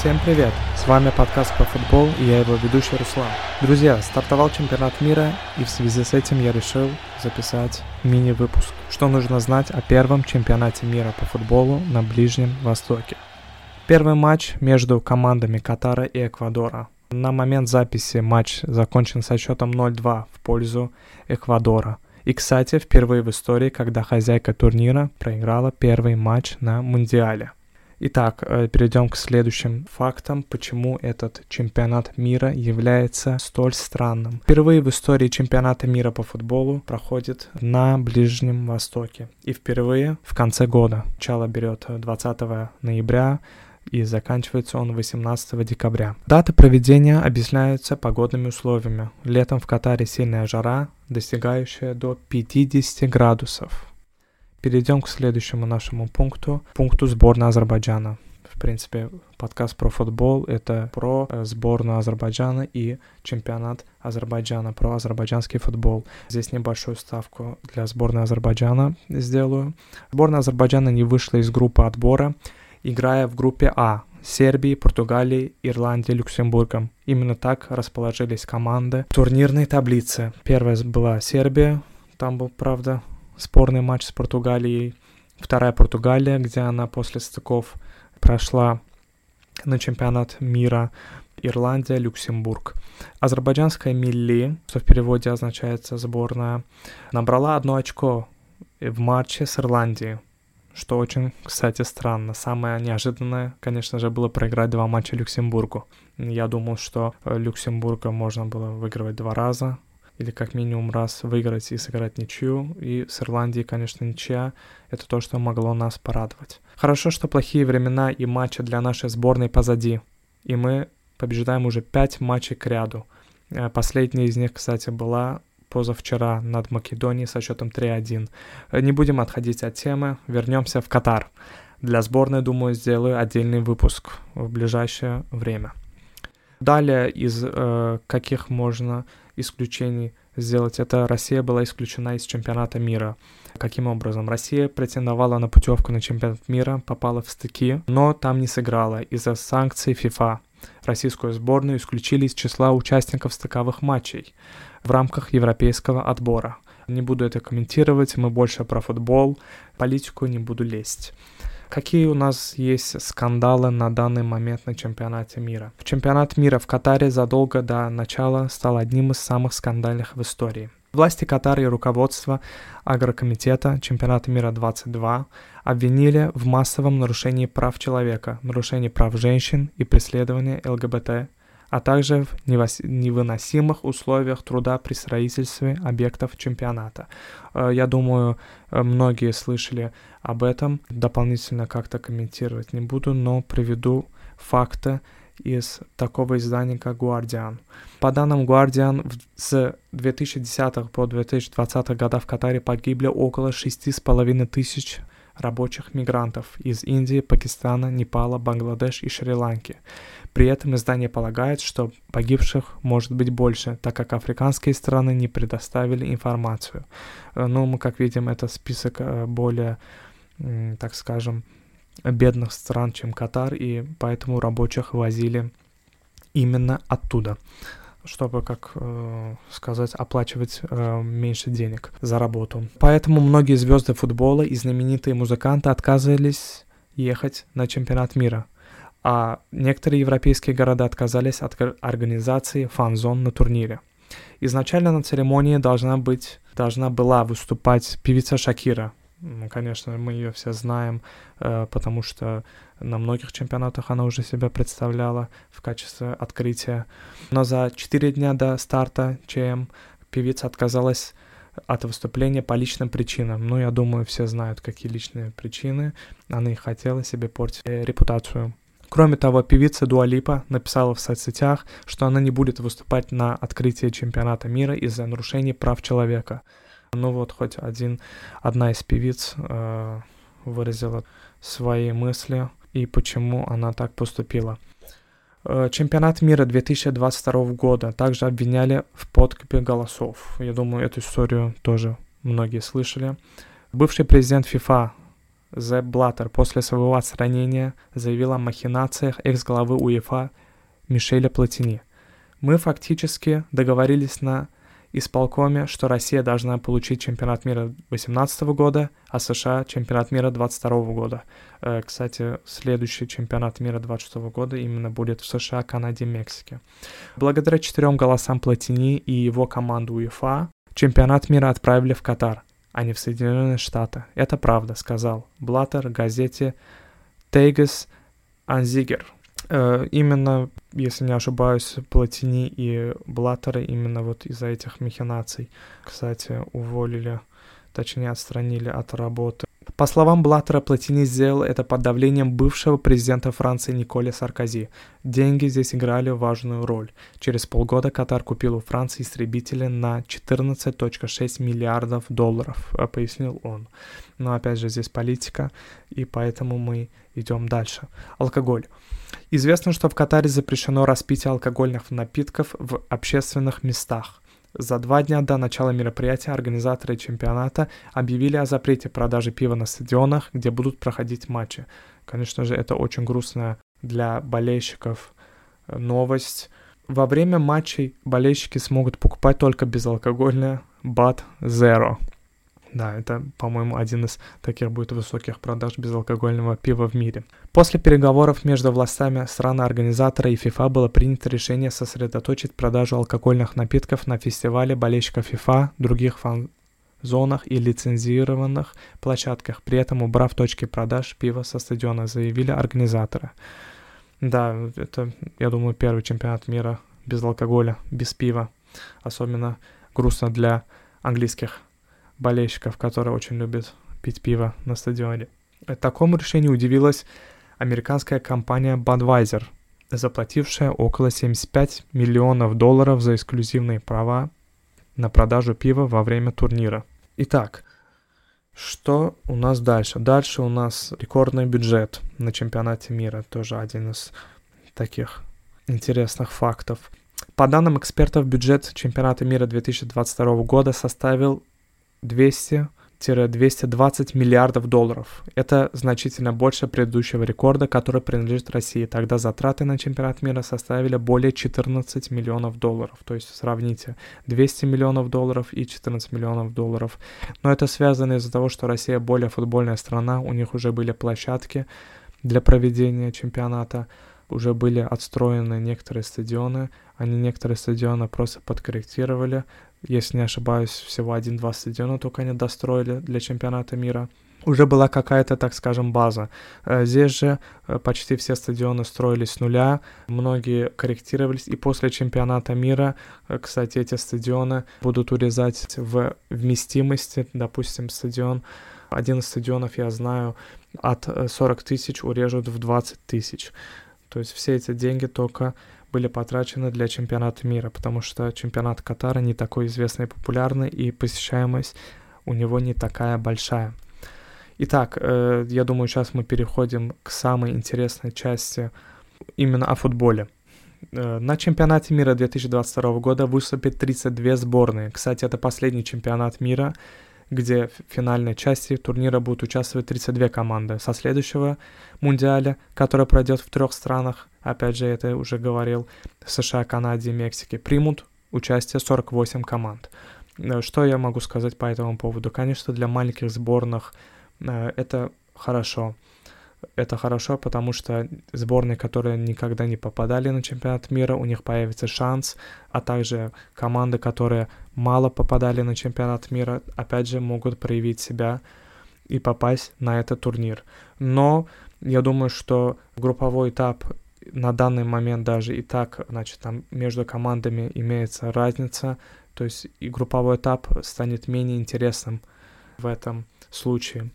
Всем привет! С вами подкаст про футбол и я его ведущий Руслан. Друзья, стартовал чемпионат мира и в связи с этим я решил записать мини-выпуск. Что нужно знать о первом чемпионате мира по футболу на Ближнем Востоке. Первый матч между командами Катара и Эквадора. На момент записи матч закончен со счетом 0-2 в пользу Эквадора. И, кстати, впервые в истории, когда хозяйка турнира проиграла первый матч на Мундиале – Итак, э, перейдем к следующим фактам, почему этот чемпионат мира является столь странным. Впервые в истории чемпионата мира по футболу проходит на Ближнем Востоке. И впервые в конце года. Начало берет 20 ноября, и заканчивается он 18 декабря. Дата проведения объясняется погодными условиями. Летом в Катаре сильная жара, достигающая до 50 градусов. Перейдем к следующему нашему пункту, пункту сборной Азербайджана. В принципе, подкаст про футбол — это про э, сборную Азербайджана и чемпионат Азербайджана, про азербайджанский футбол. Здесь небольшую ставку для сборной Азербайджана сделаю. Сборная Азербайджана не вышла из группы отбора, играя в группе А Сербии, Португалии, Ирландии, Люксембургом. Именно так расположились команды в турнирной таблице. Первая была Сербия, там был, правда, спорный матч с Португалией. Вторая Португалия, где она после стыков прошла на чемпионат мира. Ирландия, Люксембург. Азербайджанская Милли, что в переводе означает сборная, набрала одно очко в матче с Ирландией, что очень, кстати, странно. Самое неожиданное, конечно же, было проиграть два матча Люксембургу. Я думал, что Люксембурга можно было выигрывать два раза, или как минимум раз выиграть и сыграть ничью. И с Ирландией, конечно, ничья. Это то, что могло нас порадовать. Хорошо, что плохие времена и матчи для нашей сборной позади. И мы побеждаем уже 5 матчей к ряду. Э, последняя из них, кстати, была позавчера над Македонией со счетом 3-1. Э, не будем отходить от темы, вернемся в Катар. Для сборной, думаю, сделаю отдельный выпуск в ближайшее время. Далее, из э, каких можно исключений сделать, это Россия была исключена из чемпионата мира. Каким образом? Россия претендовала на путевку на чемпионат мира, попала в стыки, но там не сыграла из-за санкций FIFA. Российскую сборную исключили из числа участников стыковых матчей в рамках европейского отбора. Не буду это комментировать, мы больше про футбол, политику не буду лезть. Какие у нас есть скандалы на данный момент на чемпионате мира? Чемпионат мира в Катаре задолго до начала стал одним из самых скандальных в истории. Власти Катара и руководство Агрокомитета Чемпионата мира 22 обвинили в массовом нарушении прав человека, нарушении прав женщин и преследовании ЛГБТ а также в невыносимых условиях труда при строительстве объектов чемпионата. Э, я думаю, э, многие слышали об этом. Дополнительно как-то комментировать не буду, но приведу факты из такого издания, как Guardian. По данным Guardian, с 2010 по 2020 года в Катаре погибли около 6,5 тысяч рабочих мигрантов из Индии, Пакистана, Непала, Бангладеш и Шри-Ланки. При этом издание полагает, что погибших может быть больше, так как африканские страны не предоставили информацию. Э, ну, мы, как видим, это список э, более, так скажем, бедных стран, чем Катар, и поэтому рабочих возили именно оттуда чтобы, как э, сказать, оплачивать э, меньше денег за работу. Поэтому многие звезды футбола и знаменитые музыканты отказывались ехать на чемпионат мира а некоторые европейские города отказались от организации фан-зон на турнире. Изначально на церемонии должна быть, должна была выступать певица Шакира. Конечно, мы ее все знаем, э, потому что на многих чемпионатах она уже себя представляла в качестве открытия. Но за 4 дня до старта ЧМ певица отказалась от выступления по личным причинам. Ну, я думаю, все знают, какие личные причины. Она не хотела себе портить э, репутацию. Кроме того, певица Дуалипа написала в соцсетях, что она не будет выступать на открытии чемпионата мира из-за нарушений прав человека. Ну вот, хоть один, одна из певиц э, выразила свои мысли и почему она так поступила. Э, чемпионат мира 2022 года также обвиняли в подкупе голосов. Я думаю, эту историю тоже многие слышали. Бывший президент ФИФА The Blatter после своего отстранения заявил о махинациях экс-главы УЕФА Мишеля Платини. Мы фактически договорились на исполкоме, что Россия должна получить чемпионат мира 2018 года, а США чемпионат мира 2022 года. Э, кстати, следующий чемпионат мира 2026 года именно будет в США, Канаде Мексике. Благодаря четырем голосам Платини и его команду УЕФА чемпионат мира отправили в Катар, а не в Соединенные Штаты. Это правда, сказал Блаттер газете Тейгес Анзигер. Э, именно, если не ошибаюсь, Платини и Блаттера именно вот из-за этих махинаций, кстати, уволили, точнее отстранили от работы. По словам Блаттера, Платини сделал это под давлением бывшего президента Франции Николя Саркози. Деньги здесь играли важную роль. Через полгода Катар купил у Франции истребители на 14.6 миллиардов долларов, э, пояснил он. Но опять же здесь политика, и поэтому мы идем дальше. Алкоголь. Известно, что в Катаре запрещено распитие алкогольных напитков в общественных местах. За два дня до начала мероприятия организаторы чемпионата объявили о запрете продажи пива на стадионах, где будут проходить матчи. Конечно же, это очень грустная для болельщиков э, новость. Во время матчей болельщики смогут покупать только безалкогольное Bud Zero – да, это, по-моему, один из таких будет высоких продаж безалкогольного пива в мире. После переговоров между властями страны-организатора и FIFA было принято решение сосредоточить продажу алкогольных напитков на фестивале болельщиков FIFA, других фан-зонах и лицензированных площадках, при этом убрав точки продаж пива со стадиона, заявили организаторы. Да, это, я думаю, первый чемпионат мира без алкоголя, без пива. Особенно грустно для английских болельщиков, которые очень любят пить пиво на стадионе. Такому решению удивилась американская компания Budweiser, заплатившая около 75 миллионов долларов за эксклюзивные права на продажу пива во время турнира. Итак, что у нас дальше? Дальше у нас рекордный бюджет на чемпионате мира, тоже один из таких интересных фактов. По данным экспертов, бюджет чемпионата мира 2022 года составил 200-220 миллиардов долларов. Это значительно больше предыдущего рекорда, который принадлежит России. Тогда затраты на чемпионат мира составили более 14 миллионов долларов. То есть сравните 200 миллионов долларов и 14 миллионов долларов. Но это связано из-за того, что Россия более футбольная страна, у них уже были площадки для проведения чемпионата, уже были отстроены некоторые стадионы, они некоторые стадионы просто подкорректировали, если не ошибаюсь, всего один-два стадиона только они достроили для чемпионата мира. Уже была какая-то, так скажем, база. Э, здесь же э, почти все стадионы строились с нуля, многие корректировались, и после чемпионата мира, э, кстати, эти стадионы будут урезать в вместимости, допустим, стадион, один из стадионов, я знаю, от 40 тысяч урежут в 20 тысяч. То есть все эти деньги только были потрачены для чемпионата мира, потому что чемпионат Катара не такой известный и популярный, и посещаемость у него не такая большая. Итак, э, я думаю, сейчас мы переходим к самой интересной части именно о футболе. Э, на чемпионате мира 2022 года выступит 32 сборные. Кстати, это последний чемпионат мира, где в финальной части турнира будут участвовать 32 команды. Со следующего мундиаля, который пройдет в трех странах, опять же, это уже говорил, США, Канаде и Мексике, примут участие 48 команд. Э, что я могу сказать по этому поводу? Конечно, для маленьких сборных э, это хорошо. Это хорошо, потому что сборные, которые никогда не попадали на чемпионат мира, у них появится шанс, а также команды, которые мало попадали на чемпионат мира, опять же могут проявить себя и попасть на этот турнир. Но я думаю, что групповой этап на данный момент даже и так, значит, там между командами имеется разница, то есть и групповой этап станет менее интересным в этом случае.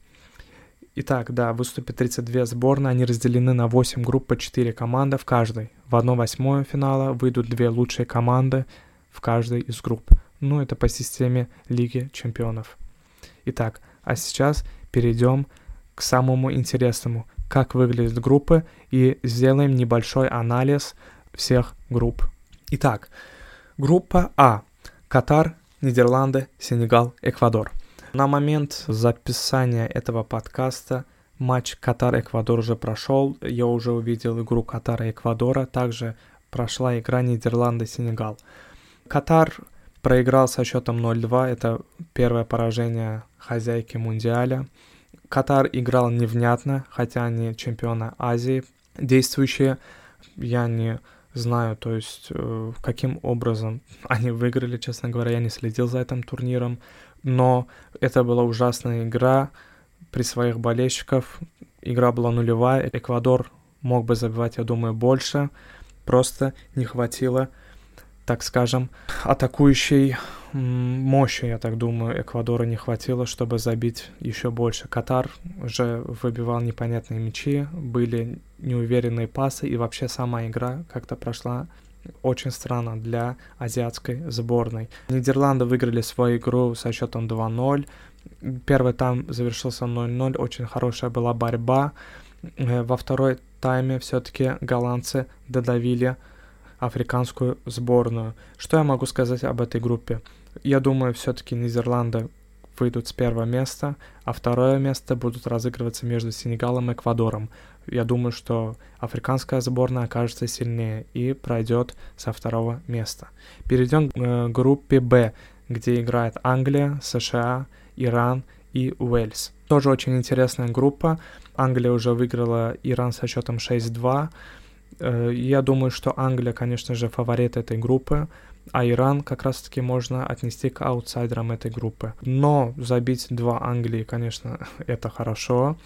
Итак, да, выступит 32 сборные, они разделены на 8 групп по 4 команды в каждой. В 1-8 финала выйдут две лучшие команды в каждой из групп. Ну, это по системе Лиги Чемпионов. Итак, а сейчас перейдем к самому интересному, как выглядят группы, и сделаем небольшой анализ всех групп. Итак, группа А. Катар, Нидерланды, Сенегал, Эквадор – на момент записания этого подкаста матч Катар-Эквадор уже прошел, я уже увидел игру Катара и Эквадора, также прошла игра Нидерланды-Сенегал. Катар проиграл со счетом 0-2, это первое поражение хозяйки Мундиаля. Катар играл невнятно, хотя они чемпионы Азии действующие. Я не знаю, то есть э, каким образом они выиграли, честно говоря, я не следил за этим турниром, но это была ужасная игра при своих болельщиков. Игра была нулевая, Эквадор мог бы забивать, я думаю, больше, просто не хватило, так скажем, атакующей мощи, я так думаю, Эквадора не хватило, чтобы забить еще больше. Катар же выбивал непонятные мячи, были неуверенные пасы, и вообще сама игра как-то прошла очень странно для азиатской сборной. Нидерланды выиграли свою игру со счетом 2-0. Первый тайм завершился 0-0, очень хорошая была борьба. Э, во второй тайме все-таки голландцы додавили африканскую сборную. Что я могу сказать об этой группе? Я думаю, все-таки Нидерланды выйдут с первого места, а второе место будут разыгрываться между Сенегалом и Эквадором. Я думаю, что африканская сборная окажется сильнее и пройдет со второго места. Перейдем к э, группе Б, где играет Англия, США, Иран и Уэльс. Тоже очень интересная группа. Англия уже выиграла Иран со счетом 6-2. Э, я думаю, что Англия, конечно же, фаворит этой группы, а Иран как раз-таки можно отнести к аутсайдерам этой группы. Но забить два Англии, конечно, это хорошо,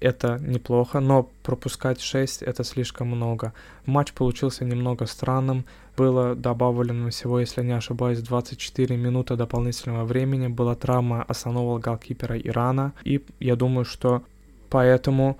это неплохо, но пропускать 6 это слишком много. Матч получился немного странным, было добавлено всего, если не ошибаюсь, 24 минуты дополнительного времени, была травма основного голкипера Ирана, и я думаю, что поэтому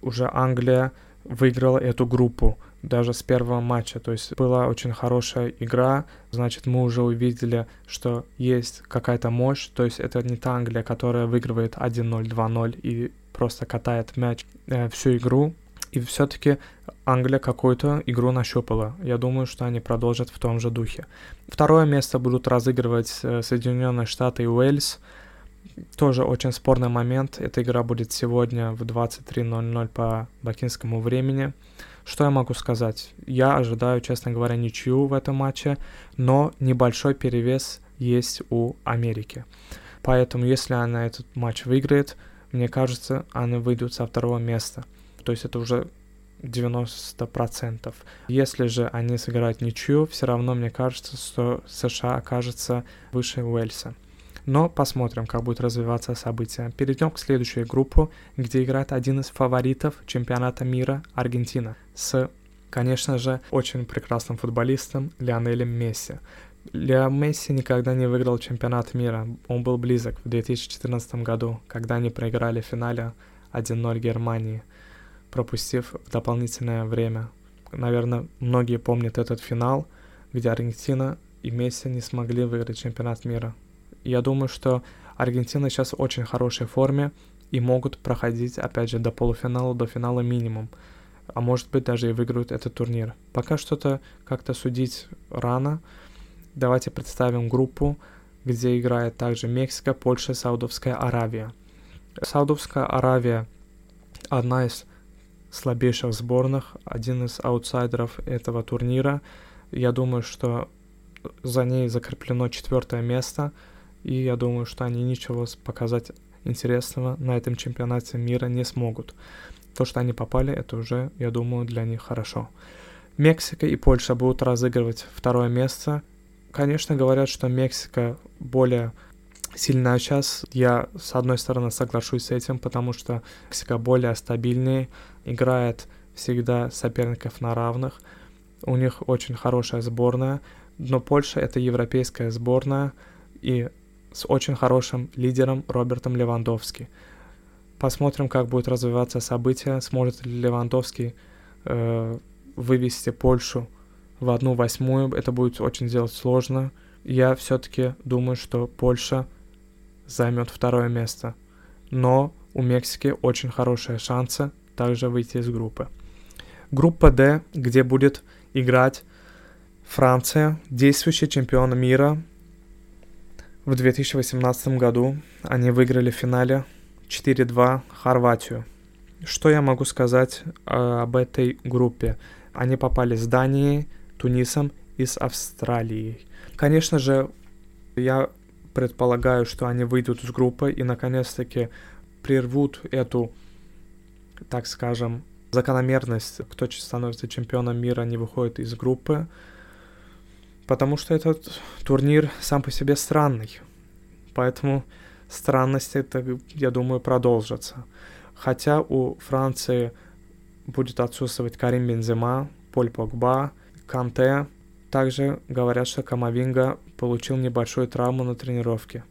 уже Англия выиграла эту группу даже с первого матча. То есть была очень хорошая игра, значит, мы уже увидели, что есть какая-то мощь. То есть это не та Англия, которая выигрывает 1-0, 2-0 и просто катает мяч э, всю игру. И все-таки Англия какую-то игру нащупала. Я думаю, что они продолжат в том же духе. Второе место будут разыгрывать э, Соединенные Штаты и Уэльс тоже очень спорный момент. Эта игра будет сегодня в 23.00 по бакинскому времени. Что я могу сказать? Я ожидаю, честно говоря, ничью в этом матче, но небольшой перевес есть у Америки. Поэтому, если она этот матч выиграет, мне кажется, они выйдут со второго места. То есть это уже 90%. Если же они сыграют ничью, все равно мне кажется, что США окажется выше Уэльса. Но посмотрим, как будет развиваться события. Перейдем к следующей группе, где играет один из фаворитов чемпионата мира Аргентина с, конечно же, очень прекрасным футболистом Лионелем Месси. Лео Месси никогда не выиграл чемпионат мира. Он был близок в 2014 году, когда они проиграли в финале 1-0 Германии, пропустив дополнительное время. Наверное, многие помнят этот финал, где Аргентина и Месси не смогли выиграть чемпионат мира. Я думаю, что Аргентина сейчас в очень хорошей форме и могут проходить, опять же, до полуфинала, до финала минимум. А может быть, даже и выиграют этот турнир. Пока что-то как-то судить рано. Давайте представим группу, где играет также Мексика, Польша, Саудовская Аравия. Саудовская Аравия одна из слабейших сборных, один из аутсайдеров этого турнира. Я думаю, что за ней закреплено четвертое место – и я думаю, что они ничего показать интересного на этом чемпионате мира не смогут. То, что они попали, это уже, я думаю, для них хорошо. Мексика и Польша будут разыгрывать второе место. Конечно, говорят, что Мексика более сильная сейчас. Я, с одной стороны, соглашусь с этим, потому что Мексика более стабильнее, играет всегда соперников на равных. У них очень хорошая сборная, но Польша — это европейская сборная, и с очень хорошим лидером Робертом Левандовски. Посмотрим, как будут развиваться события, сможет ли Левандовский э, вывести Польшу в одну восьмую. Это будет очень сделать сложно. Я все-таки думаю, что Польша займет второе место. Но у Мексики очень хорошие шансы также выйти из группы. Группа D, где будет играть Франция, действующий чемпион мира в 2018 году они выиграли в финале 4-2 Хорватию. что я могу сказать э, об этой группе? Они попали с Данией, Тунисом и с Австралией. Конечно же, я предполагаю, что они выйдут из группы и наконец-таки прервут эту, так скажем, закономерность, кто становится чемпионом мира, не выходит из группы, потому что этот турнир сам по себе странный. Поэтому странности, это, я думаю, продолжатся. Хотя у Франции будет отсутствовать Карим Бензема, Поль Погба, Канте. Также говорят, что Камавинга получил небольшую травму на тренировке.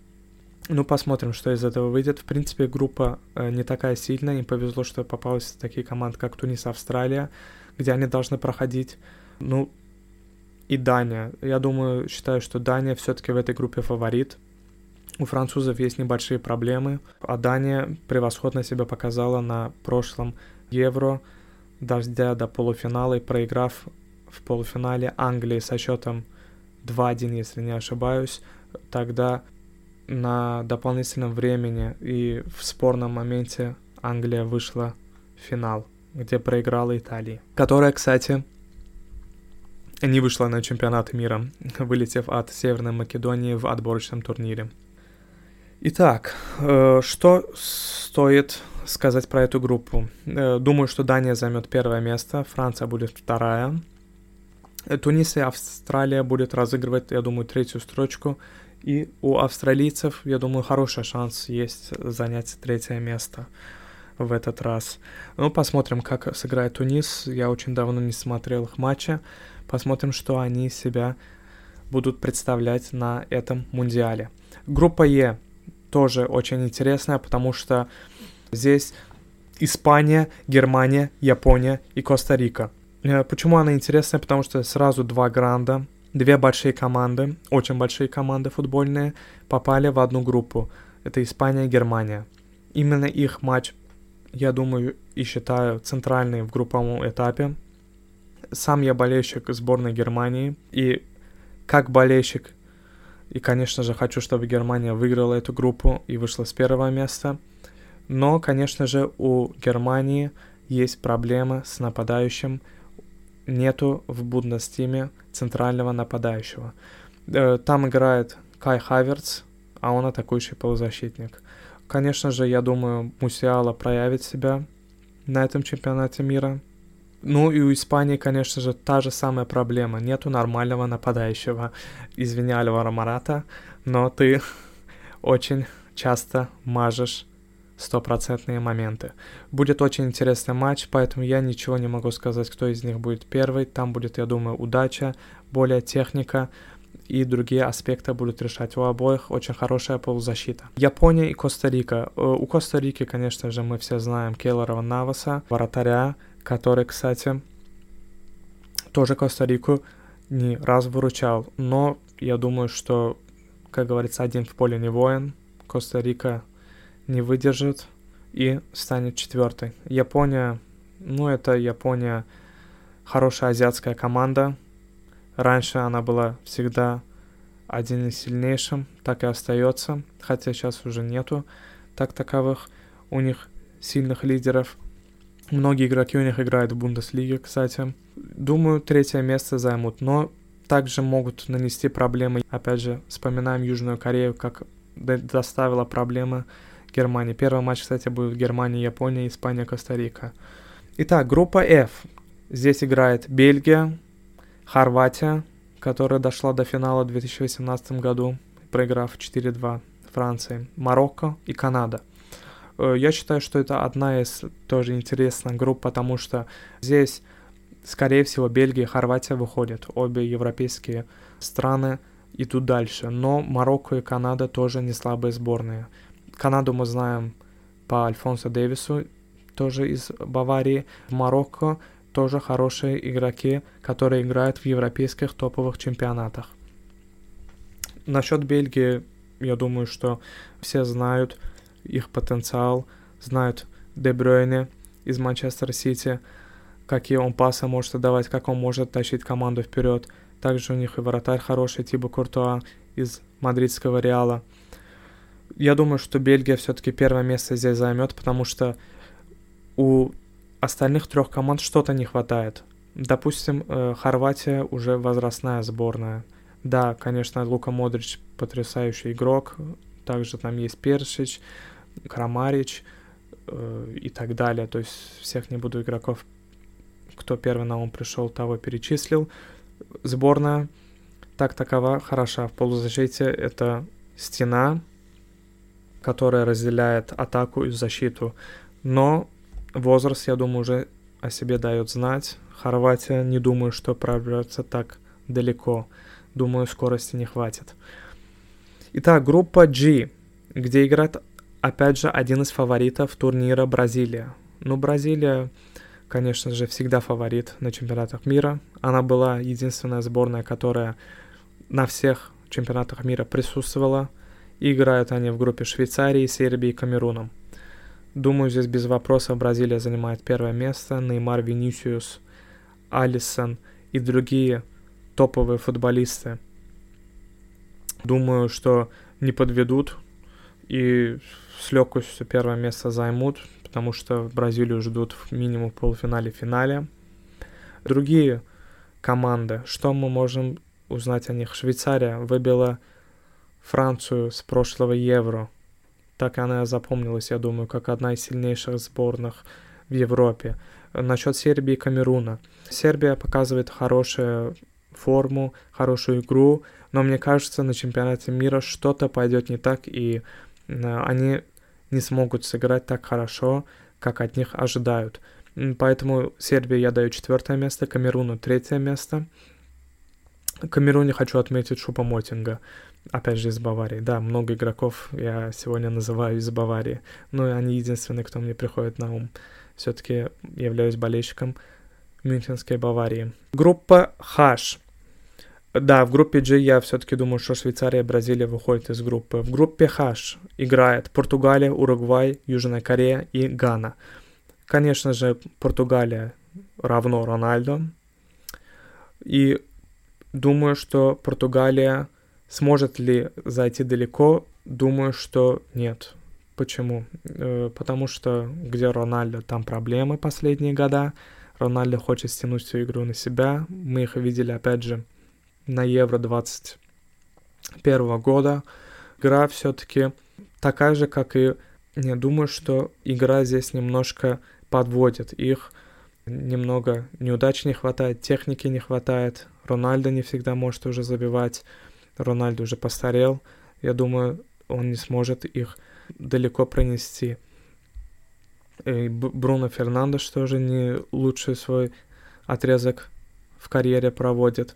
Ну, посмотрим, что из этого выйдет. В принципе, группа э, не такая сильная. Им повезло, что попалась такие команды, как Тунис, Австралия, где они должны проходить. Ну, и Дания. Я думаю, считаю, что Дания все-таки в этой группе фаворит. У французов есть небольшие проблемы, а Дания превосходно себя показала на прошлом Евро, дождя до полуфинала и проиграв в полуфинале Англии со счетом 2-1, если не ошибаюсь, тогда на дополнительном времени и в спорном моменте Англия вышла в финал, где проиграла Италии, которая, кстати, не вышла на чемпионат мира, вылетев от Северной Македонии в отборочном турнире. Итак, э, что стоит сказать про эту группу? Э, думаю, что Дания займет первое место, Франция будет вторая, Тунис и Австралия будет разыгрывать, я думаю, третью строчку, и у австралийцев, я думаю, хороший шанс есть занять третье место в этот раз. Ну, посмотрим, как сыграет Тунис. Я очень давно не смотрел их матча. Посмотрим, что они себя будут представлять на этом мундиале. Группа Е тоже очень интересная, потому что здесь Испания, Германия, Япония и Коста-Рика. Э, почему она интересная? Потому что сразу два гранда Две большие команды, очень большие команды футбольные, попали в одну группу. Это Испания и Германия. Именно их матч, я думаю и считаю, центральный в групповом этапе. Сам я болельщик сборной Германии, и как болельщик, и, конечно же, хочу, чтобы Германия выиграла эту группу и вышла с первого места. Но, конечно же, у Германии есть проблемы с нападающим, нету в Бундестиме центрального нападающего. Э, там играет Кай Хавертц, а он атакующий полузащитник. Конечно же, я думаю, Мусиала проявит себя на этом чемпионате мира. Ну и у Испании, конечно же, та же самая проблема. Нету нормального нападающего. Извини, Альвара Марата, но ты очень часто мажешь стопроцентные моменты. Будет очень интересный матч, поэтому я ничего не могу сказать, кто из них будет первый. Там будет, я думаю, удача, более техника и другие аспекты будут решать. У обоих очень хорошая полузащита. Япония и Коста-Рика. Э, у Коста-Рики, конечно же, мы все знаем Келлера Наваса, вратаря, который, кстати, тоже Коста-Рику не раз выручал. Но я думаю, что, как говорится, один в поле не воин. Коста-Рика не выдержит и станет четвертой. Япония, ну это Япония, хорошая азиатская команда. Раньше она была всегда один из сильнейших, так и остается, хотя сейчас уже нету так таковых у них сильных лидеров. Многие игроки у них играют в Бундеслиге, кстати. Думаю, третье место займут, но также могут нанести проблемы. Опять же, вспоминаем Южную Корею, как доставила проблемы Германии. Первый матч, кстати, будет Германия, Япония, Испания, Коста-Рика. Итак, группа F. Здесь играет Бельгия, Хорватия, которая дошла до финала в 2018 году, проиграв 4-2 Франции, Марокко и Канада. Э, я считаю, что это одна из тоже интересных групп, потому что здесь, скорее всего, Бельгия и Хорватия выходят. Обе европейские страны идут дальше. Но Марокко и Канада тоже не слабые сборные. Канаду мы знаем по Альфонсо Дэвису, тоже из Баварии. В Марокко тоже хорошие игроки, которые играют в европейских топовых чемпионатах. Насчет Бельгии, я думаю, что все знают их потенциал, знают Де Брuyne из Манчестер Сити, какие он пасы может отдавать, как он может тащить команду вперед. Также у них и вратарь хороший, Тибо Куртуа из мадридского Реала – я думаю, что Бельгия все-таки первое место здесь займет, потому что у остальных трех команд что-то не хватает. Допустим, э, Хорватия уже возрастная сборная. Да, конечно, Лука Модрич потрясающий игрок. Также там есть Першич, Крамарич э, и так далее. То есть всех не буду игроков, кто первый на ум пришел, того перечислил. Сборная так такова хороша. В полузащите это стена, которая разделяет атаку и защиту. Но возраст, я думаю, уже о себе дает знать. Хорватия, не думаю, что прорвется так далеко. Думаю, скорости не хватит. Итак, группа G, где играет, опять же, один из фаворитов турнира Бразилия. Ну, Бразилия, конечно же, всегда фаворит на чемпионатах мира. Она была единственная сборная, которая на всех чемпионатах мира присутствовала. И играют они в группе Швейцарии, Сербии и Камеруном. Думаю, здесь без вопроса Бразилия занимает первое место. Неймар, Винисиус, Алисон и другие топовые футболисты. Думаю, что не подведут и с легкостью первое место займут, потому что Бразилию ждут минимум полуфинале-финале. Другие команды, что мы можем узнать о них? Швейцария выбила Францию с прошлого Евро – так она запомнилась, я думаю, как одна из сильнейших сборных в Европе. Насчет Сербии и Камеруна. Сербия показывает хорошую форму, хорошую игру, но мне кажется, на чемпионате мира что-то пойдет не так, и они не смогут сыграть так хорошо, как от них ожидают. Поэтому Сербии я даю четвертое место, Камеруну третье место. Камеруне хочу отметить Шупа Мотинга опять же, из Баварии. Да, много игроков я сегодня называю из Баварии, но они единственные, кто мне приходит на ум. Все-таки являюсь болельщиком Мюнхенской Баварии. Группа H. Да, в группе G я все-таки думаю, что Швейцария и Бразилия выходят из группы. В группе H играет Португалия, Уругвай, Южная Корея и Гана. Конечно же, Португалия равно Рональдо. И думаю, что Португалия Сможет ли зайти далеко? Думаю, что нет. Почему? Э, потому что где Рональдо, там проблемы последние года. Рональдо хочет стянуть всю игру на себя. Мы их видели, опять же, на Евро 21 года. Игра все-таки такая же, как и... Не думаю, что игра здесь немножко подводит их. Немного неудач не хватает, техники не хватает. Рональдо не всегда может уже забивать. Рональдо уже постарел, я думаю, он не сможет их далеко пронести. И Бруно Фернандеш тоже не лучший свой отрезок в карьере проводит.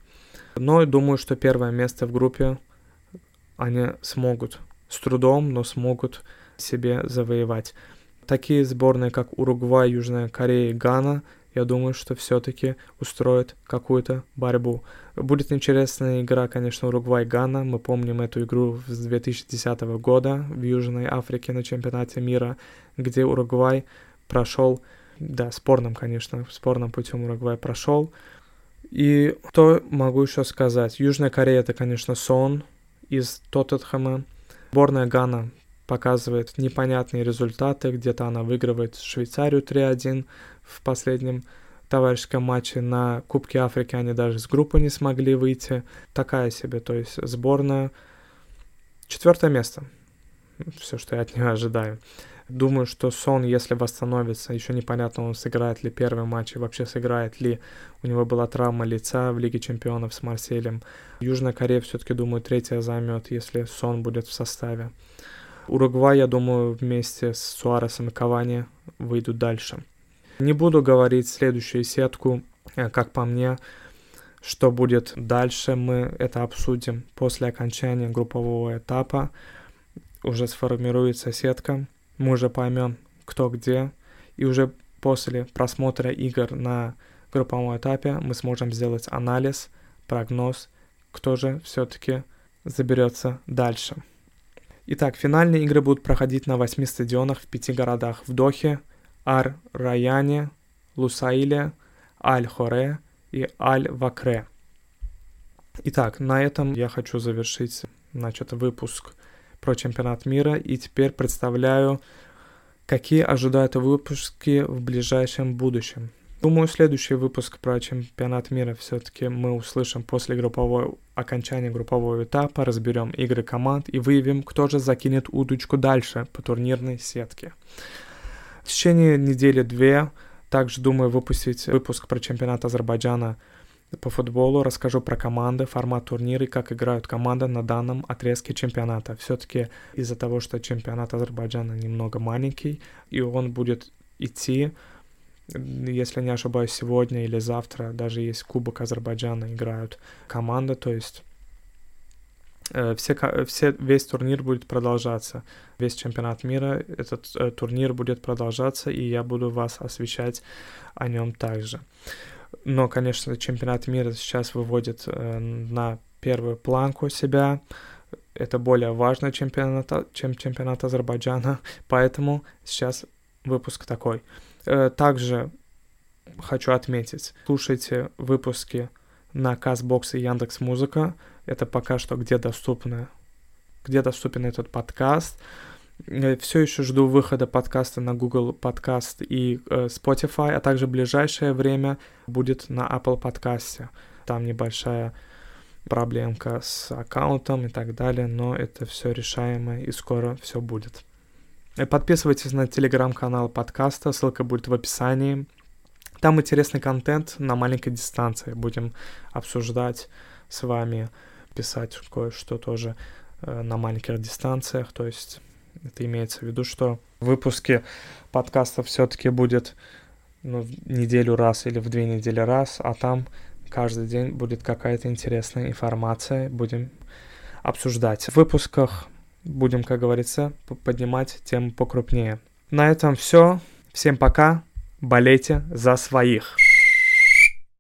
Но думаю, что первое место в группе они смогут с трудом, но смогут себе завоевать. Такие сборные, как Уругвай, Южная Корея и Гана, я думаю, что все-таки устроит какую-то борьбу. Будет интересная игра, конечно, Уругвай-Гана. Мы помним эту игру с 2010 года в Южной Африке на чемпионате мира, где Уругвай прошел, да, спорным, конечно, спорным путем Уругвай прошел. И что могу еще сказать? Южная Корея это, конечно, Сон из Тоттенхэма. Сборная Гана показывает непонятные результаты. Где-то она выигрывает Швейцарию 3-1 в последнем товарищеском матче на Кубке Африки они даже с группы не смогли выйти. Такая себе, то есть сборная. Четвертое место. Все, что я от нее ожидаю. Думаю, что Сон, если восстановится, еще непонятно, он сыграет ли первый матч и вообще сыграет ли. У него была травма лица в Лиге Чемпионов с Марселем. Южная Корея все-таки, думаю, третья займет, если Сон будет в составе. Уругвай, я думаю, вместе с Суаресом и Кавани выйдут дальше. Не буду говорить следующую сетку, э, как по мне, что будет дальше, мы это обсудим после окончания группового этапа. Уже сформируется сетка, мы уже поймем, кто где, и уже после просмотра игр на групповом этапе мы сможем сделать анализ, прогноз, кто же все-таки заберется дальше. Итак, финальные игры будут проходить на восьми стадионах в пяти городах. В Дохе, Ар-Раяне, Лусаиле, Аль-Хоре и Аль-Вакре. Итак, на этом я хочу завершить значит, выпуск про чемпионат мира и теперь представляю Какие ожидают выпуски в ближайшем будущем? Думаю, следующий выпуск про чемпионат мира все-таки мы услышим после группового окончания группового этапа, разберем игры команд и выявим, кто же закинет удочку дальше по турнирной сетке. В течение недели-две также думаю выпустить выпуск про чемпионат Азербайджана по футболу, расскажу про команды, формат турнира и как играют команды на данном отрезке чемпионата. Все-таки из-за того, что чемпионат Азербайджана немного маленький, и он будет идти если не ошибаюсь, сегодня или завтра даже есть Кубок Азербайджана, играют команда, то есть э, все, все, весь турнир будет продолжаться, весь чемпионат мира, этот э, турнир будет продолжаться, и я буду вас освещать о нем также. Но, конечно, чемпионат мира сейчас выводит э, на первую планку себя, это более важно чемпионат, чем чемпионат Азербайджана, поэтому сейчас выпуск такой. Э, также хочу отметить, слушайте выпуски на CastBox и Яндекс Музыка. Это пока что где доступно, где доступен этот подкаст. Все еще жду выхода подкаста на Google Подкаст и э, Spotify, а также ближайшее время будет на Apple подкасте. Там небольшая проблемка с аккаунтом и так далее, но это все решаемо и скоро все будет. Э, подписывайтесь на телеграм-канал подкаста, ссылка будет в описании. Там интересный контент на маленькой дистанции. Будем обсуждать с вами, писать кое-что тоже э, на маленьких дистанциях. То есть это имеется в виду, что в выпуске подкаста все-таки будет ну, в неделю раз или в две недели раз, а там каждый день будет какая-то интересная информация. Будем обсуждать. В выпусках будем, как говорится, поднимать тему покрупнее. На этом все. Всем пока. Болейте за своих.